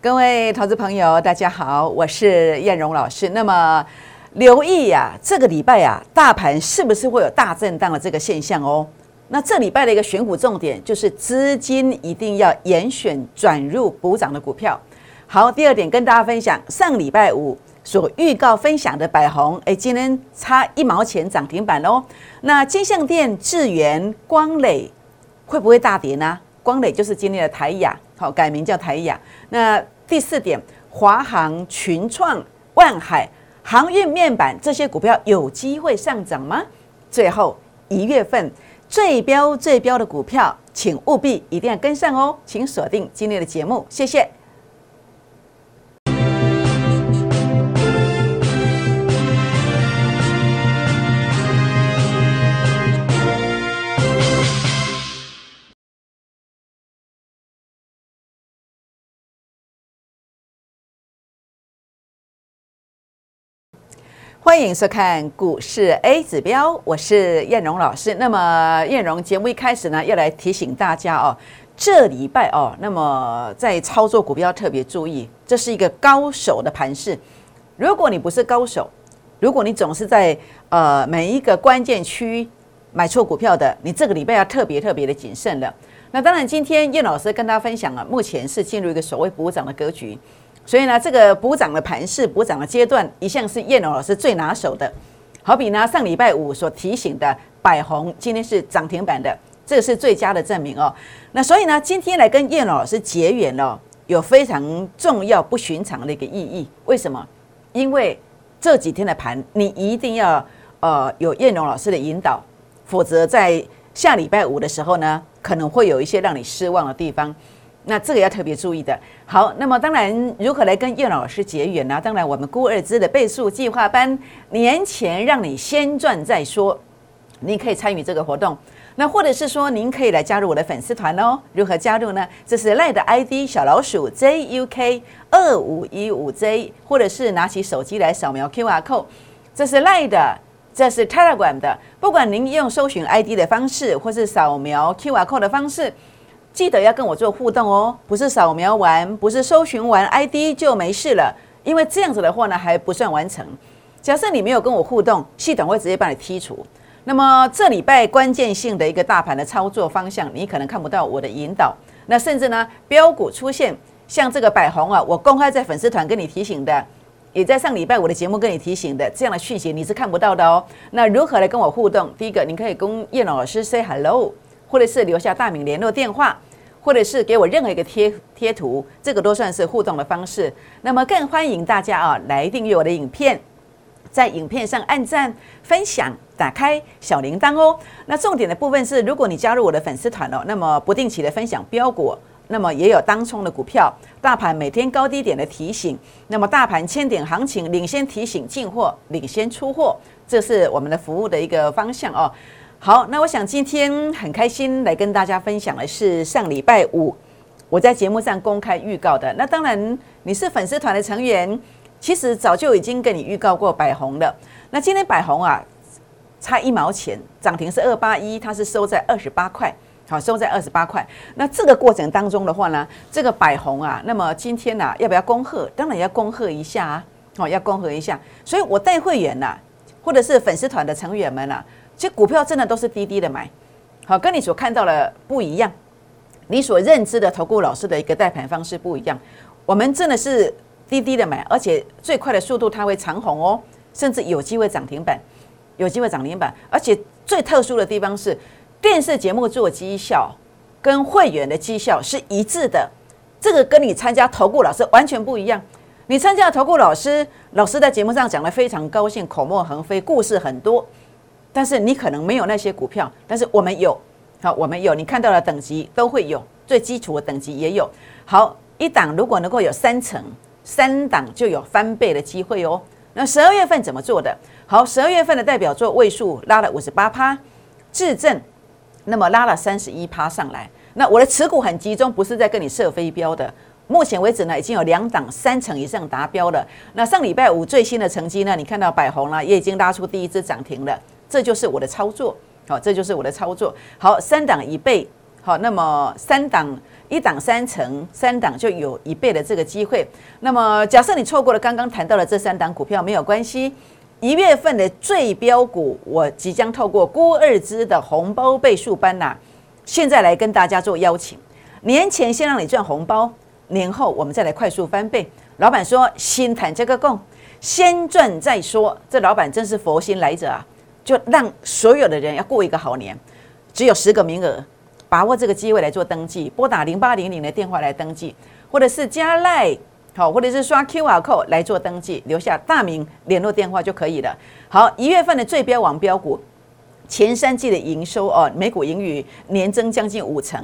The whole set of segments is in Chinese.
各位投资朋友，大家好，我是燕荣老师。那么留意呀，这个礼拜呀，大盘是不是会有大震荡的这个现象哦？那这礼拜的一个选股重点就是资金一定要严选转入补涨的股票。好，第二点跟大家分享，上礼拜五所预告分享的百红，哎，今天差一毛钱涨停板哦。那金相店、智源、光磊会不会大跌呢？光磊就是今天的台雅，好改名叫台雅。那第四点，华航、群创、万海、航运面板这些股票有机会上涨吗？最后一月份最标最标的股票，请务必一定要跟上哦，请锁定今天的节目，谢谢。欢迎收看股市 A 指标，我是燕荣老师。那么燕荣节目一开始呢，要来提醒大家哦，这礼拜哦，那么在操作股票特别注意，这是一个高手的盘势。如果你不是高手，如果你总是在呃每一个关键区买错股票的，你这个礼拜要特别特别的谨慎了。那当然，今天燕老师跟大家分享了，目前是进入一个所谓补涨的格局。所以呢，这个补涨的盘势、补涨的阶段，一向是叶龙老师最拿手的。好比呢，上礼拜五所提醒的百红，今天是涨停板的，这个是最佳的证明哦。那所以呢，今天来跟叶龙老师结缘哦，有非常重要、不寻常的一个意义。为什么？因为这几天的盘，你一定要呃有叶龙老师的引导，否则在下礼拜五的时候呢，可能会有一些让你失望的地方。那这个要特别注意的。好，那么当然，如何来跟叶老师结缘呢？当然，我们孤二资的倍数计划班年前让你先赚再说，你可以参与这个活动。那或者是说，您可以来加入我的粉丝团哦。如何加入呢？这是赖的 ID 小老鼠 JUK 二五一五 J，或者是拿起手机来扫描 QR code。这是赖的，这是 Telegram 的。不管您用搜寻 ID 的方式，或是扫描 QR code 的方式。记得要跟我做互动哦，不是扫描完，不是搜寻完 ID 就没事了，因为这样子的话呢还不算完成。假设你没有跟我互动，系统会直接把你剔除。那么这礼拜关键性的一个大盘的操作方向，你可能看不到我的引导。那甚至呢，标股出现像这个百红啊，我公开在粉丝团跟你提醒的，也在上礼拜我的节目跟你提醒的这样的讯息，你是看不到的哦。那如何来跟我互动？第一个，你可以跟叶老师 say hello，或者是留下大名联络电话。或者是给我任何一个贴贴图，这个都算是互动的方式。那么更欢迎大家啊来订阅我的影片，在影片上按赞、分享、打开小铃铛哦。那重点的部分是，如果你加入我的粉丝团哦，那么不定期的分享标股，那么也有当冲的股票，大盘每天高低点的提醒，那么大盘千点行情领先提醒进货、领先出货，这是我们的服务的一个方向哦。好，那我想今天很开心来跟大家分享的是上礼拜五我在节目上公开预告的。那当然你是粉丝团的成员，其实早就已经跟你预告过百红了。那今天百红啊，差一毛钱，涨停是二八一，它是收在二十八块，好收在二十八块。那这个过程当中的话呢，这个百红啊，那么今天呢要不要恭贺？当然要恭贺一下啊，哦要恭贺一下。所以我带会员呐，或者是粉丝团的成员们啊。其实股票真的都是低低的买，好，跟你所看到的不一样，你所认知的投顾老师的一个带盘方式不一样。我们真的是低低的买，而且最快的速度它会长红哦，甚至有机会涨停板，有机会涨停板。而且最特殊的地方是，电视节目做绩效跟会员的绩效是一致的，这个跟你参加投顾老师完全不一样。你参加投顾老师，老师在节目上讲的非常高兴，口沫横飞，故事很多。但是你可能没有那些股票，但是我们有，好，我们有，你看到的等级都会有，最基础的等级也有。好，一档如果能够有三成，三档就有翻倍的机会哦。那十二月份怎么做的？好，十二月份的代表作位数拉了五十八趴，质证那么拉了三十一趴上来。那我的持股很集中，不是在跟你设飞镖的。目前为止呢，已经有两档三成以上达标了。那上礼拜五最新的成绩呢？你看到百红了，也已经拉出第一只涨停了。这就是我的操作，好，这就是我的操作。好，三档一倍，好，那么三档一档三成，三档就有一倍的这个机会。那么假设你错过了刚刚谈到的这三档股票，没有关系。一月份的最标股，我即将透过郭二之的红包倍数班呐，现在来跟大家做邀请。年前先让你赚红包，年后我们再来快速翻倍。老板说先谈这个供，先赚再说。这老板真是佛心来者啊，就让所有的人要过一个好年。只有十个名额，把握这个机会来做登记，拨打零八零零的电话来登记，或者是加赖。好，或者是刷 Q R code 来做登记，留下大名、联络电话就可以了。好，一月份的最标王标股，前三季的营收哦，每股盈余年增将近五成，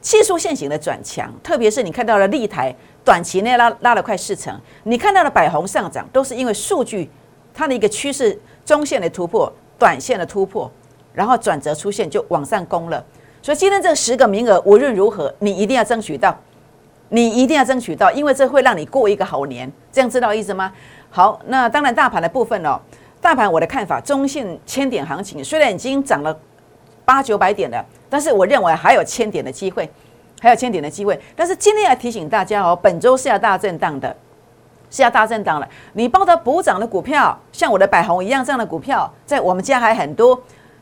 技术线型的转强，特别是你看到了立台短期内拉拉了快四成，你看到了百红上涨，都是因为数据它的一个趋势中线的突破、短线的突破，然后转折出现就往上攻了。所以今天这十个名额无论如何，你一定要争取到。你一定要争取到，因为这会让你过一个好年，这样知道意思吗？好，那当然大盘的部分哦，大盘我的看法，中性千点行情虽然已经涨了八九百点了，但是我认为还有千点的机会，还有千点的机会。但是今天要提醒大家哦，本周是要大震荡的，是要大震荡了。你报到补涨的股票，像我的百红一样这样的股票，在我们家还很多。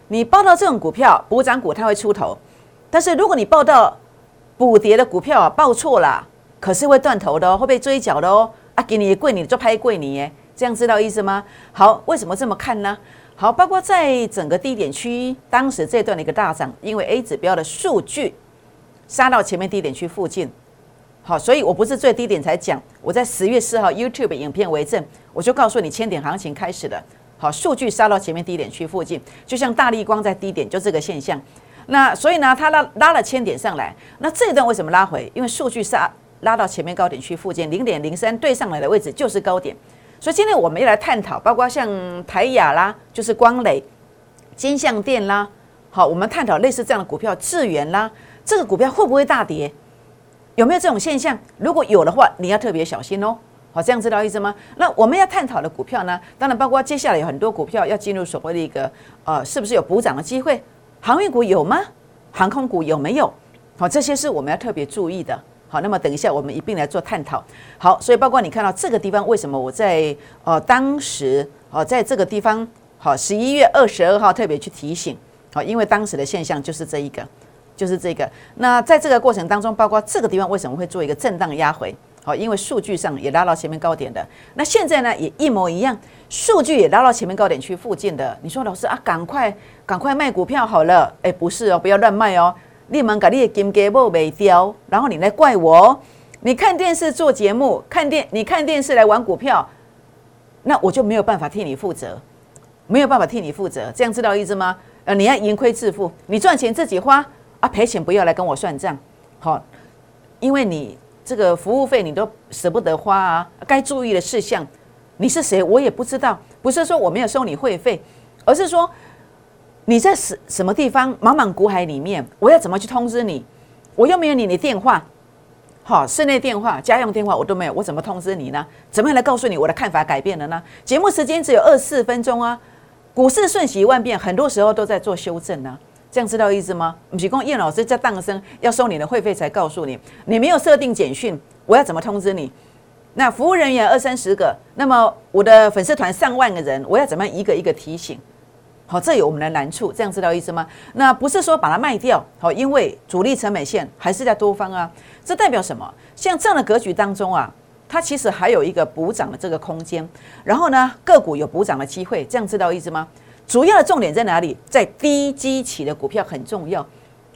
你报到这种股票，补涨股它会出头，但是如果你报到，补跌的股票啊，报错了，可是会断头的哦，会被追缴的哦。啊，给你贵你就拍贵你耶，这样知道意思吗？好，为什么这么看呢？好，包括在整个低点区，当时这段的一个大涨，因为 A 指标的数据杀到前面低点区附近。好，所以我不是最低点才讲，我在十月四号 YouTube 影片为证，我就告诉你千点行情开始了。好，数据杀到前面低点区附近，就像大力光在低点，就这个现象。那所以呢，它拉拉了千点上来，那这一段为什么拉回？因为数据杀拉到前面高点区附近零点零三对上来的位置就是高点，所以今天我们要来探讨，包括像台雅啦，就是光磊、金相电啦，好，我们探讨类似这样的股票，智源啦，这个股票会不会大跌？有没有这种现象？如果有的话，你要特别小心哦。好，这样知道意思吗？那我们要探讨的股票呢？当然包括接下来有很多股票要进入所谓的一个呃，是不是有补涨的机会？航运股有吗？航空股有没有？好，这些是我们要特别注意的。好，那么等一下我们一并来做探讨。好，所以包括你看到这个地方，为什么我在呃当时哦在这个地方好十一月二十二号特别去提醒好，因为当时的现象就是这一个，就是这个。那在这个过程当中，包括这个地方为什么会做一个震荡压回？好，因为数据上也拉到前面高点的。那现在呢，也一模一样，数据也拉到前面高点区附近的。你说老师啊，赶快赶快卖股票好了。哎，不是哦，不要乱卖哦。立马把你的金给不没掉，然后你来怪我。哦你看电视做节目，看电你看电视来玩股票，那我就没有办法替你负责，没有办法替你负责。这样知道意思吗？呃，你要盈亏自负，你赚钱自己花啊，赔钱不要来跟我算账。好，因为你。这个服务费你都舍不得花啊？该注意的事项，你是谁？我也不知道。不是说我没有收你会费，而是说你在什什么地方茫茫股海里面，我要怎么去通知你？我又没有你的电话，好，室内电话、家用电话我都没有，我怎么通知你呢？怎么样来告诉你我的看法改变了呢？节目时间只有二四分钟啊！股市瞬息万变，很多时候都在做修正呢。这样知道意思吗？不是讲叶老师在当声要收你的会费才告诉你，你没有设定简讯，我要怎么通知你？那服务人员二三十个，那么我的粉丝团上万个人，我要怎么样一个一个提醒？好，这有我们的难处，这样知道意思吗？那不是说把它卖掉，好，因为主力成本线还是在多方啊，这代表什么？像这样的格局当中啊，它其实还有一个补涨的这个空间，然后呢，个股有补涨的机会，这样知道意思吗？主要的重点在哪里？在低基期的股票很重要，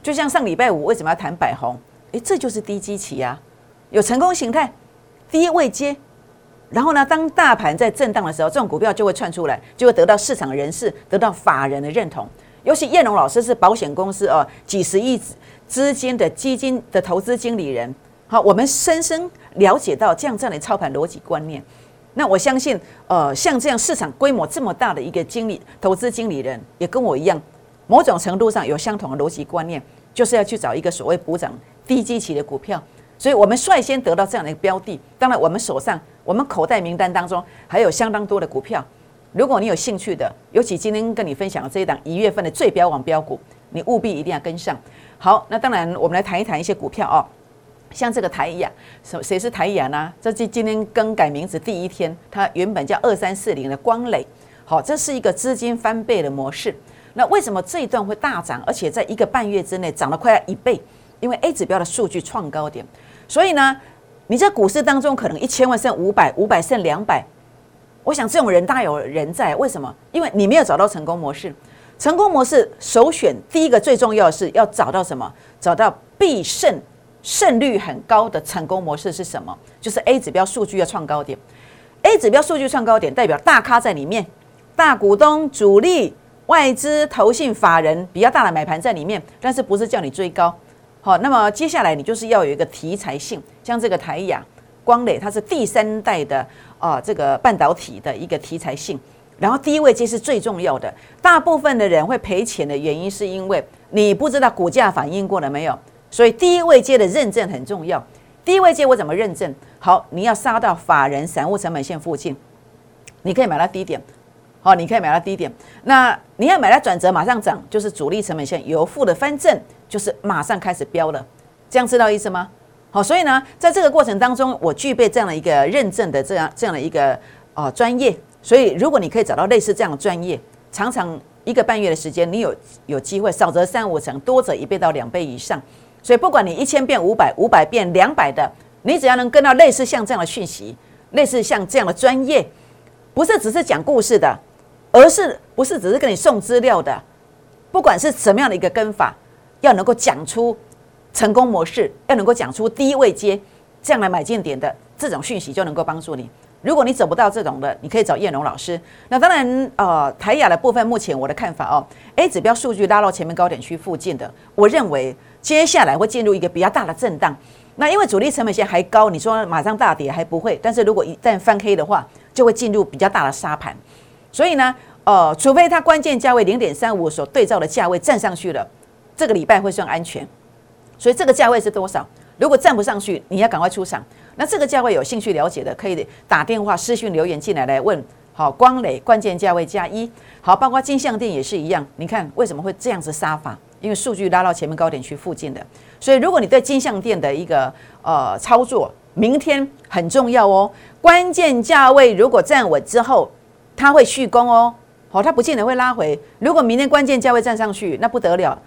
就像上礼拜五为什么要谈百红？诶，这就是低基期啊，有成功形态，低位接，然后呢，当大盘在震荡的时候，这种股票就会窜出来，就会得到市场人士、得到法人的认同。尤其叶龙老师是保险公司哦，几十亿资金的基金的投资经理人，好，我们深深了解到这样这样的操盘逻辑观念。那我相信，呃，像这样市场规模这么大的一个经理、投资经理人，也跟我一样，某种程度上有相同的逻辑观念，就是要去找一个所谓补涨低基期的股票。所以我们率先得到这样的一个标的。当然，我们手上、我们口袋名单当中还有相当多的股票。如果你有兴趣的，尤其今天跟你分享的这一档一月份的最标王标股，你务必一定要跟上。好，那当然我们来谈一谈一些股票哦，像这个台亚，谁谁是台亚呢？这今今天更改名字第一天，它原本叫二三四零的光磊，好，这是一个资金翻倍的模式。那为什么这一段会大涨，而且在一个半月之内涨了快要一倍？因为 A 指标的数据创高点，所以呢，你在股市当中可能一千万剩五百，五百剩两百。我想这种人大有人在，为什么？因为你没有找到成功模式。成功模式首选第一个最重要的是要找到什么？找到必胜胜率很高的成功模式是什么？就是 A 指标数据要创高点。A 指标数据创高点代表大咖在里面，大股东、主力、外资、投信、法人比较大的买盘在里面，但是不是叫你追高？好，那么接下来你就是要有一个题材性，像这个台亚光磊，它是第三代的啊这个半导体的一个题材性。然后低位接是最重要的，大部分的人会赔钱的原因是因为你不知道股价反应过了没有，所以低位接的认证很重要。低位接我怎么认证？好，你要杀到法人散户成本线附近，你可以买到低点，好，你可以买到低点。那你要买到转折马上涨，就是主力成本线由负的翻正，就是马上开始飙了。这样知道意思吗？好，所以呢，在这个过程当中，我具备这样的一个认证的这样这样的一个哦专业。所以，如果你可以找到类似这样的专业，常常一个半月的时间，你有有机会，少则三五成，多则一倍到两倍以上。所以，不管你一千变五百，五百变两百的，你只要能跟到类似像这样的讯息，类似像这样的专业，不是只是讲故事的，而是不是只是跟你送资料的，不管是什么样的一个跟法，要能够讲出成功模式，要能够讲出低位接这样来买进点的这种讯息，就能够帮助你。如果你走不到这种的，你可以找叶龙老师。那当然，呃，台亚的部分，目前我的看法哦，A 指标数据拉到前面高点区附近的，我认为接下来会进入一个比较大的震荡。那因为主力成本线还高，你说马上大跌还不会，但是如果一旦翻黑的话，就会进入比较大的沙盘。所以呢，呃，除非它关键价位零点三五所对照的价位站上去了，这个礼拜会算安全。所以这个价位是多少？如果站不上去，你要赶快出场。那这个价位有兴趣了解的，可以打电话、私讯留言进来来问。好，光磊关键价位加一，好，包括金相店也是一样。你看为什么会这样子杀法？因为数据拉到前面高点区附近的，所以如果你对金相店的一个呃操作，明天很重要哦。关键价位如果站稳之后，它会续攻哦。好，它不见得会拉回。如果明天关键价位站上去，那不得了，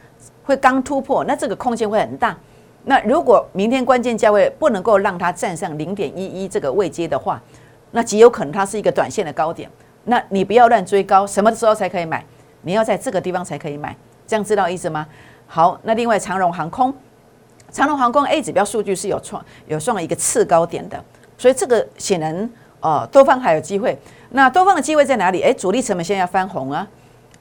会刚突破，那这个空间会很大。那如果明天关键价位不能够让它站上零点一一这个位阶的话，那极有可能它是一个短线的高点。那你不要乱追高，什么时候才可以买？你要在这个地方才可以买，这样知道意思吗？好，那另外长荣航空，长荣航空 A 指标数据是有创有创一个次高点的，所以这个显然呃多方还有机会。那多方的机会在哪里？诶，主力成本现在要翻红啊，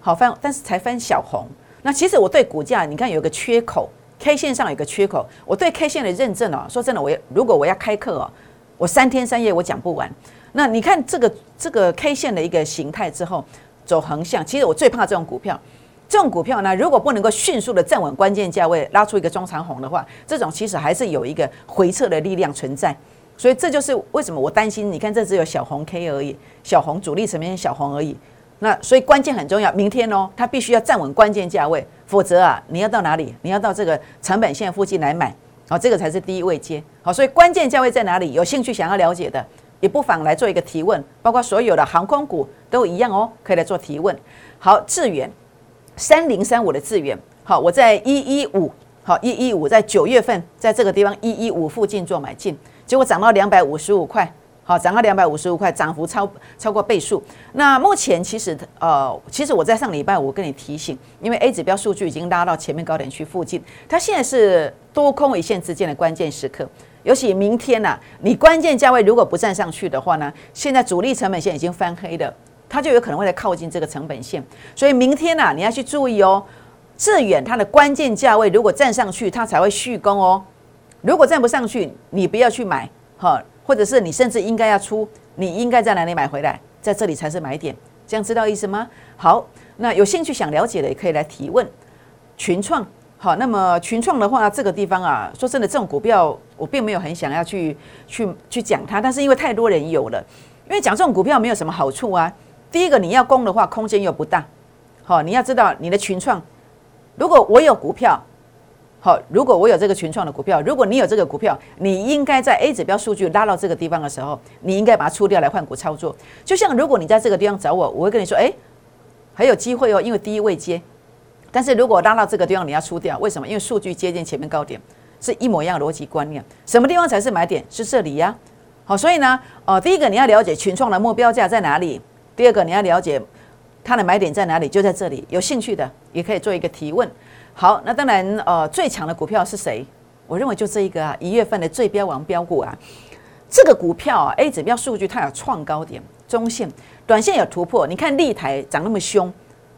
好翻，但是才翻小红。那其实我对股价，你看有个缺口。K 线上有个缺口，我对 K 线的认证哦，说真的，我如果我要开课哦，我三天三夜我讲不完。那你看这个这个 K 线的一个形态之后走横向，其实我最怕这种股票。这种股票呢，如果不能够迅速的站稳关键价位，拉出一个中长红的话，这种其实还是有一个回撤的力量存在。所以这就是为什么我担心。你看这只有小红 K 而已，小红主力层面小红而已。那所以关键很重要，明天哦，它必须要站稳关键价位，否则啊，你要到哪里？你要到这个成本线附近来买，好，这个才是第一位接。好，所以关键价位在哪里？有兴趣想要了解的，也不妨来做一个提问，包括所有的航空股都一样哦，可以来做提问。好，智远三零三五的资源，好，我在一一五，好一一五在九月份在这个地方一一五附近做买进，结果涨到两百五十五块。好，涨到两百五十五块，涨幅超超过倍数。那目前其实呃，其实我在上礼拜五跟你提醒，因为 A 指标数据已经拉到前面高点区附近，它现在是多空一线之间的关键时刻。尤其明天呐，你关键价位如果不站上去的话呢，现在主力成本线已经翻黑了，它就有可能会来靠近这个成本线。所以明天呐，你要去注意哦，致远它的关键价位如果站上去，它才会续攻哦。如果站不上去，你不要去买哈。或者是你甚至应该要出，你应该在哪里买回来？在这里才是买点，这样知道意思吗？好，那有兴趣想了解的也可以来提问。群创，好，那么群创的话，这个地方啊，说真的，这种股票我并没有很想要去去去讲它，但是因为太多人有了，因为讲这种股票没有什么好处啊。第一个，你要攻的话，空间又不大。好，你要知道你的群创如果我有股票，好，如果我有这个群创的股票，如果你有这个股票，你应该在 A 指标数据拉到这个地方的时候，你应该把它出掉来换股操作。就像如果你在这个地方找我，我会跟你说，哎，还有机会哦，因为第一位接。但是如果拉到这个地方，你要出掉，为什么？因为数据接近前面高点，是一模一样的逻辑观念。什么地方才是买点？是这里呀。好，所以呢，呃，第一个你要了解群创的目标价在哪里，第二个你要了解它的买点在哪里，就在这里。有兴趣的也可以做一个提问。好，那当然，呃，最强的股票是谁？我认为就这一个啊，一月份的最标王标股啊，这个股票啊，A 指标数据它有创高点，中线、短线有突破。你看立台涨那么凶，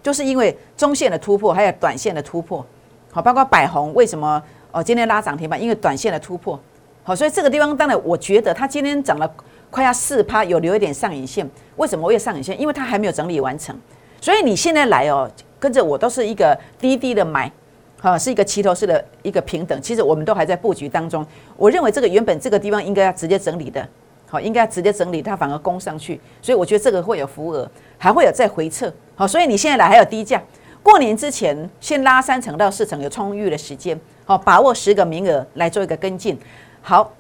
就是因为中线的突破，还有短线的突破。好，包括百宏为什么哦今天拉涨停板？因为短线的突破。好，所以这个地方当然我觉得它今天涨了快要四趴，有留一点上影线。为什么会有上影线？因为它还没有整理完成。所以你现在来哦，跟着我都是一个低低的买。好，是一个齐头式的一个平等。其实我们都还在布局当中。我认为这个原本这个地方应该要直接整理的，好，应该要直接整理，它反而攻上去。所以我觉得这个会有浮额，还会有再回撤。好，所以你现在来还有低价。过年之前先拉三成到四成，有充裕的时间，好，把握十个名额来做一个跟进。好，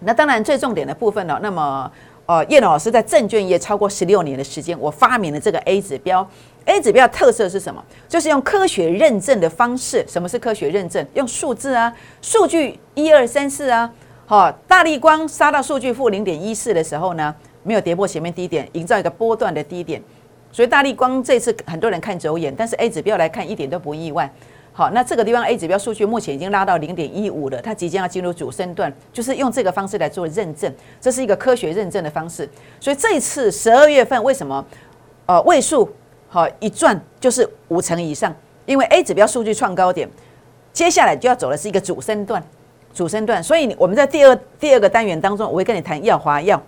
那当然最重点的部分呢，那么呃，叶老师在证券业超过十六年的时间，我发明了这个 A 指标。A 指标特色是什么？就是用科学认证的方式。什么是科学认证？用数字啊，数据一二三四啊。好，大力光杀到数据负零点一四的时候呢，没有跌破前面低点，营造一个波段的低点。所以大力光这次很多人看走眼，但是 A 指标来看一点都不意外。好，那这个地方 A 指标数据目前已经拉到零点一五了，它即将要进入主升段，就是用这个方式来做认证，这是一个科学认证的方式。所以这一次十二月份为什么呃位数？好，一转就是五成以上，因为 A 指标数据创高点，接下来就要走的是一个主升段，主升段。所以我们在第二第二个单元当中，我会跟你谈耀华药，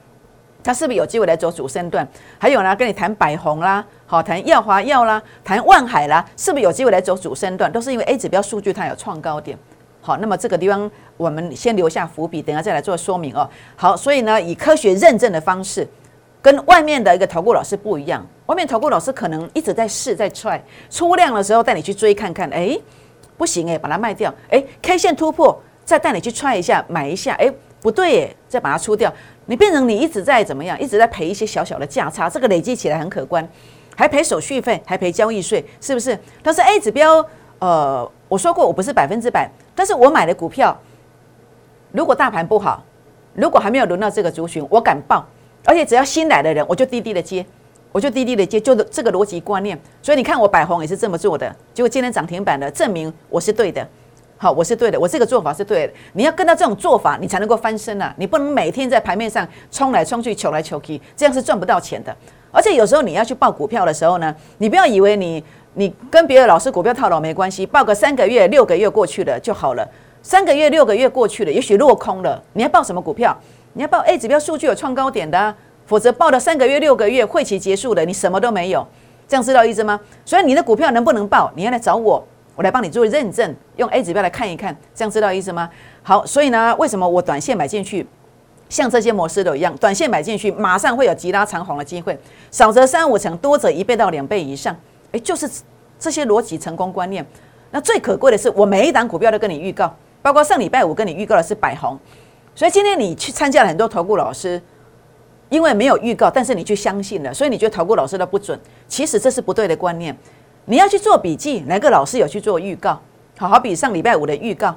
他是不是有机会来走主升段？还有呢，跟你谈百宏啦，好谈耀华药啦，谈万海啦，是不是有机会来走主升段？都是因为 A 指标数据它有创高点。好，那么这个地方我们先留下伏笔，等下再来做说明哦。好，所以呢，以科学认证的方式。跟外面的一个投顾老师不一样，外面投顾老师可能一直在试在踹，出量的时候带你去追看看，哎，不行哎，把它卖掉，哎，K 线突破，再带你去踹一下，买一下，哎，不对哎，再把它出掉，你变成你一直在怎么样，一直在赔一些小小的价差，这个累积起来很可观，还赔手续费，还赔交易税，是不是？但是 A 指标，呃，我说过我不是百分之百，但是我买的股票，如果大盘不好，如果还没有轮到这个族群，我敢报。而且只要新来的人，我就低低的接，我就低低的接，就这个逻辑观念。所以你看我百红也是这么做的，结果今天涨停板的，证明我是对的。好，我是对的，我这个做法是对的。你要跟到这种做法，你才能够翻身啊！你不能每天在盘面上冲来冲去、求来求去，这样是赚不到钱的。而且有时候你要去报股票的时候呢，你不要以为你你跟别的老师股票套牢没关系，报个三个月、六个月过去了就好了。三个月、六个月过去了，也许落空了，你要报什么股票？你要报 A 指标数据有创高点的，否则报了三个月、六个月，会期结束了，你什么都没有，这样知道意思吗？所以你的股票能不能报，你要来找我，我来帮你做认证，用 A 指标来看一看，这样知道意思吗？好，所以呢，为什么我短线买进去，像这些模式都一样，短线买进去，马上会有急拉长红的机会，少则三五成，多则一倍到两倍以上，诶，就是这些逻辑成功观念。那最可贵的是，我每一档股票都跟你预告，包括上礼拜五跟你预告的是百红。所以今天你去参加了很多投顾老师，因为没有预告，但是你去相信了，所以你觉得投顾老师的不准。其实这是不对的观念。你要去做笔记，哪个老师有去做预告？好好比上礼拜五的预告，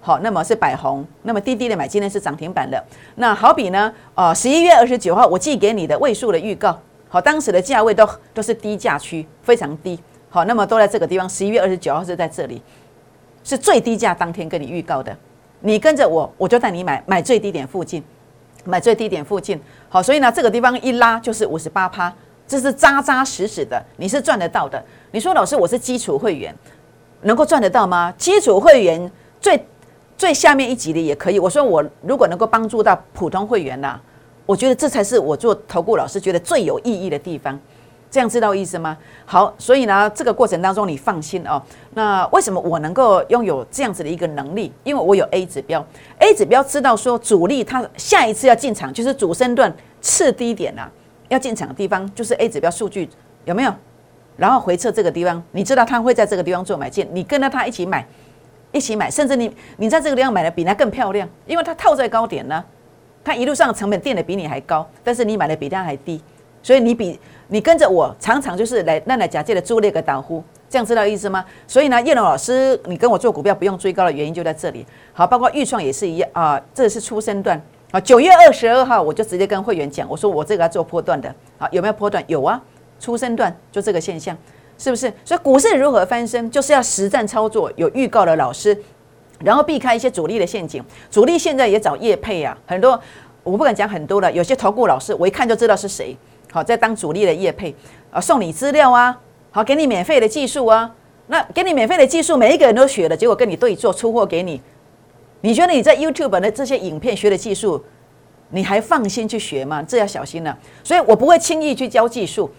好，那么是百红，那么滴滴的买今天是涨停板的。那好比呢，呃，十一月二十九号我寄给你的位数的预告，好，当时的价位都都是低价区，非常低。好，那么都在这个地方，十一月二十九号是在这里，是最低价当天跟你预告的。你跟着我，我就带你买买最低点附近，买最低点附近。好，所以呢，这个地方一拉就是五十八趴，这是扎扎实实的，你是赚得到的。你说老师，我是基础会员，能够赚得到吗？基础会员最最下面一级的也可以。我说我如果能够帮助到普通会员呢，我觉得这才是我做投顾老师觉得最有意义的地方。这样知道意思吗？好，所以呢，这个过程当中你放心哦。那为什么我能够拥有这样子的一个能力？因为我有 A 指标，A 指标知道说主力他下一次要进场，就是主升段次低点啊，要进场的地方就是 A 指标数据有没有然后回撤这个地方，你知道他会在这个地方做买进，你跟着他一起买，一起买，甚至你你在这个地方买的比他更漂亮，因为他套在高点呢，他一路上成本垫的比你还高，但是你买的比他还低，所以你比你跟着我常常就是来那来假借的租那个导呼，这样知道意思吗？所以呢，叶龙老师，你跟我做股票不用追高的原因就在这里。好，包括预创也是一样啊，这是出生段啊。九月二十二号我就直接跟会员讲，我说我这个要做波段的，好，有没有波段？有啊。出生段就这个现象，是不是？所以股市如何翻身，就是要实战操作，有预告的老师，然后避开一些主力的陷阱。主力现在也找业配啊，很多我不敢讲很多了，有些投顾老师我一看就知道是谁。好，在当主力的业配啊，送你资料啊，好，给你免费的技术啊。那给你免费的技术，每一个人都学了，结果跟你对做出货给你，你觉得你在 YouTube 的这些影片学的技术，你还放心去学吗？这要小心了。所以我不会轻易去教技术。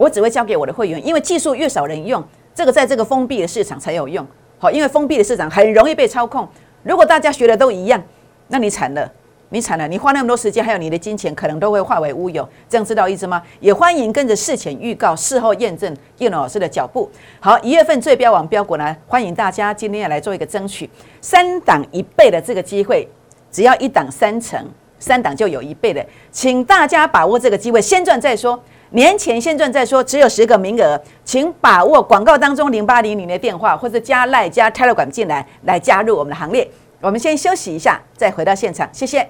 我只会交给我的会员，因为技术越少人用，这个在这个封闭的市场才有用。好，因为封闭的市场很容易被操控。如果大家学的都一样，那你惨了，你惨了，你花那么多时间，还有你的金钱，可能都会化为乌有。这样知道意思吗？也欢迎跟着事前预告、事后验证叶龙老师的脚步。好，一月份最标王标股呢，欢迎大家今天要来做一个争取三档一倍的这个机会，只要一档三成，三档就有一倍的，请大家把握这个机会，先赚再说。年前先赚再说，只有十个名额，请把握广告当中零八零零的电话，或者加赖加 Telegram 进来，来加入我们的行列。我们先休息一下，再回到现场，谢谢。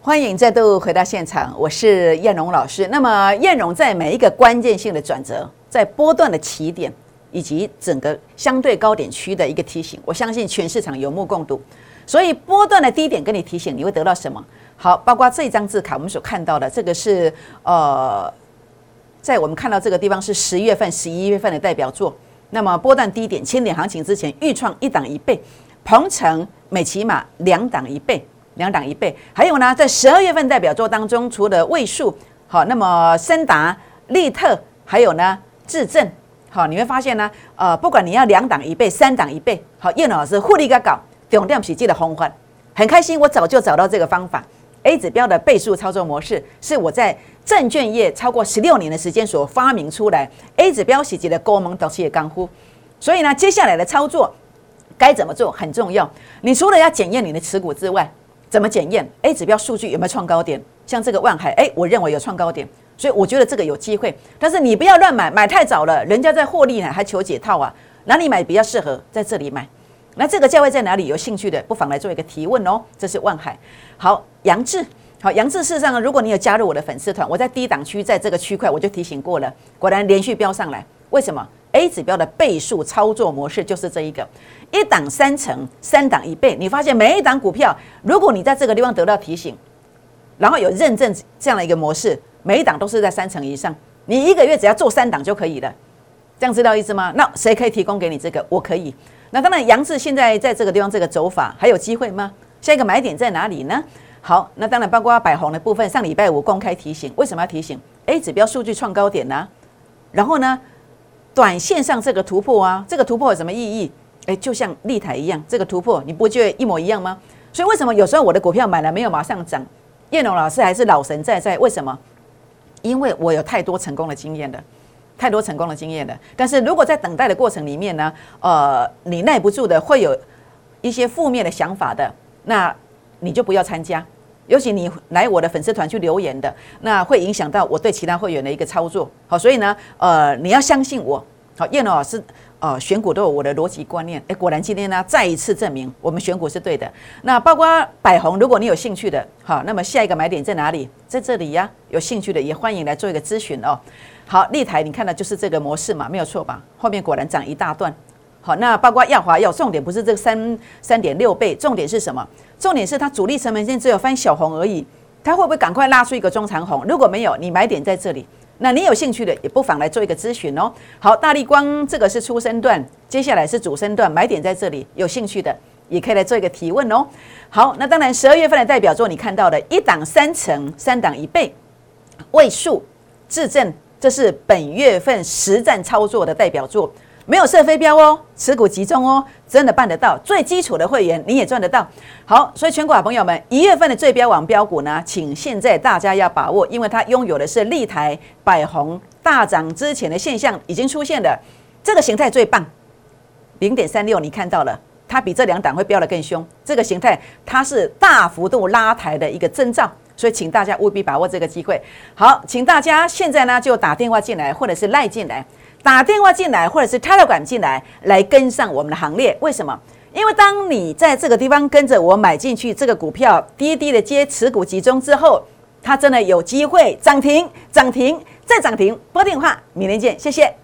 欢迎再度回到现场，我是燕荣老师。那么燕荣在每一个关键性的转折，在波段的起点。以及整个相对高点区的一个提醒，我相信全市场有目共睹。所以波段的低点跟你提醒，你会得到什么？好，包括这张字卡，我们所看到的这个是呃，在我们看到这个地方是十月份、十一月份的代表作。那么波段低点、千点行情之前，预创一档一倍，鹏程、美骑马两档一倍，两档一倍。还有呢，在十二月份代表作当中，除了位数好，那么森达、利特，还有呢，智正。好，你会发现呢，呃，不管你要两档一倍、三档一倍，好，叶老师护力个搞，重点是记得红环，很开心，我早就找到这个方法，A 指标的倍数操作模式是我在证券业超过十六年的时间所发明出来，A 指标是记得高蒙导企业干呼，所以呢，接下来的操作该怎么做很重要，你除了要检验你的持股之外，怎么检验？A 指标数据有没有创高点？像这个万海，哎，我认为有创高点。所以我觉得这个有机会，但是你不要乱买，买太早了，人家在获利呢，还求解套啊？哪里买比较适合？在这里买。那这个价位在哪里？有兴趣的不妨来做一个提问哦。这是万海，好，杨志，好，杨志。事实上，如果你有加入我的粉丝团，我在低档区，在这个区块，我就提醒过了，果然连续飙上来。为什么？A 指标的倍数操作模式就是这一个，一档三成，三档一倍。你发现每一档股票，如果你在这个地方得到提醒，然后有认证这样的一个模式。每一档都是在三成以上，你一个月只要做三档就可以了，这样知道意思吗？那谁可以提供给你这个？我可以。那当然，杨志现在在这个地方这个走法还有机会吗？下一个买点在哪里呢？好，那当然包括百红的部分，上礼拜五公开提醒，为什么要提醒？A 指标数据创高点呢？然后呢，短线上这个突破啊，这个突破有什么意义？哎，就像立台一样，这个突破你不觉得一模一样吗？所以为什么有时候我的股票买了没有马上涨？叶龙老师还是老神在在，为什么？因为我有太多成功的经验了，太多成功的经验了。但是如果在等待的过程里面呢，呃，你耐不住的，会有一些负面的想法的，那你就不要参加。尤其你来我的粉丝团去留言的，那会影响到我对其他会员的一个操作。好，所以呢，呃，你要相信我。好，燕老师。哦，选股都有我的逻辑观念。哎，果然今天呢，再一次证明我们选股是对的。那包括百红，如果你有兴趣的，好，那么下一个买点在哪里？在这里呀。有兴趣的也欢迎来做一个咨询哦。好，立台，你看的就是这个模式嘛，没有错吧？后面果然涨一大段。好，那包括耀华耀，重点不是这三三点六倍，重点是什么？重点是它主力成本线只有翻小红而已，它会不会赶快拉出一个中长红？如果没有，你买点在这里。那你有兴趣的，也不妨来做一个咨询哦。好，大力光这个是初升段，接下来是主升段，买点在这里。有兴趣的也可以来做一个提问哦。好，那当然十二月份的代表作，你看到的一档三成，三档一倍，位数质证，这是本月份实战操作的代表作。没有设飞镖哦，持股集中哦，真的办得到。最基础的会员你也赚得到。好，所以全国好朋友们，一月份的最标网标股呢，请现在大家要把握，因为它拥有的是立台、百红大涨之前的现象已经出现了，这个形态最棒，零点三六你看到了，它比这两档会飙得更凶。这个形态它是大幅度拉抬的一个征兆。所以，请大家务必把握这个机会。好，请大家现在呢就打电话进来，或者是赖进来，打电话进来，或者是 Telegram 进来，来跟上我们的行列。为什么？因为当你在这个地方跟着我买进去这个股票，低低的接持股集中之后，它真的有机会涨停、涨停再涨停。拨电话，明天见，谢谢。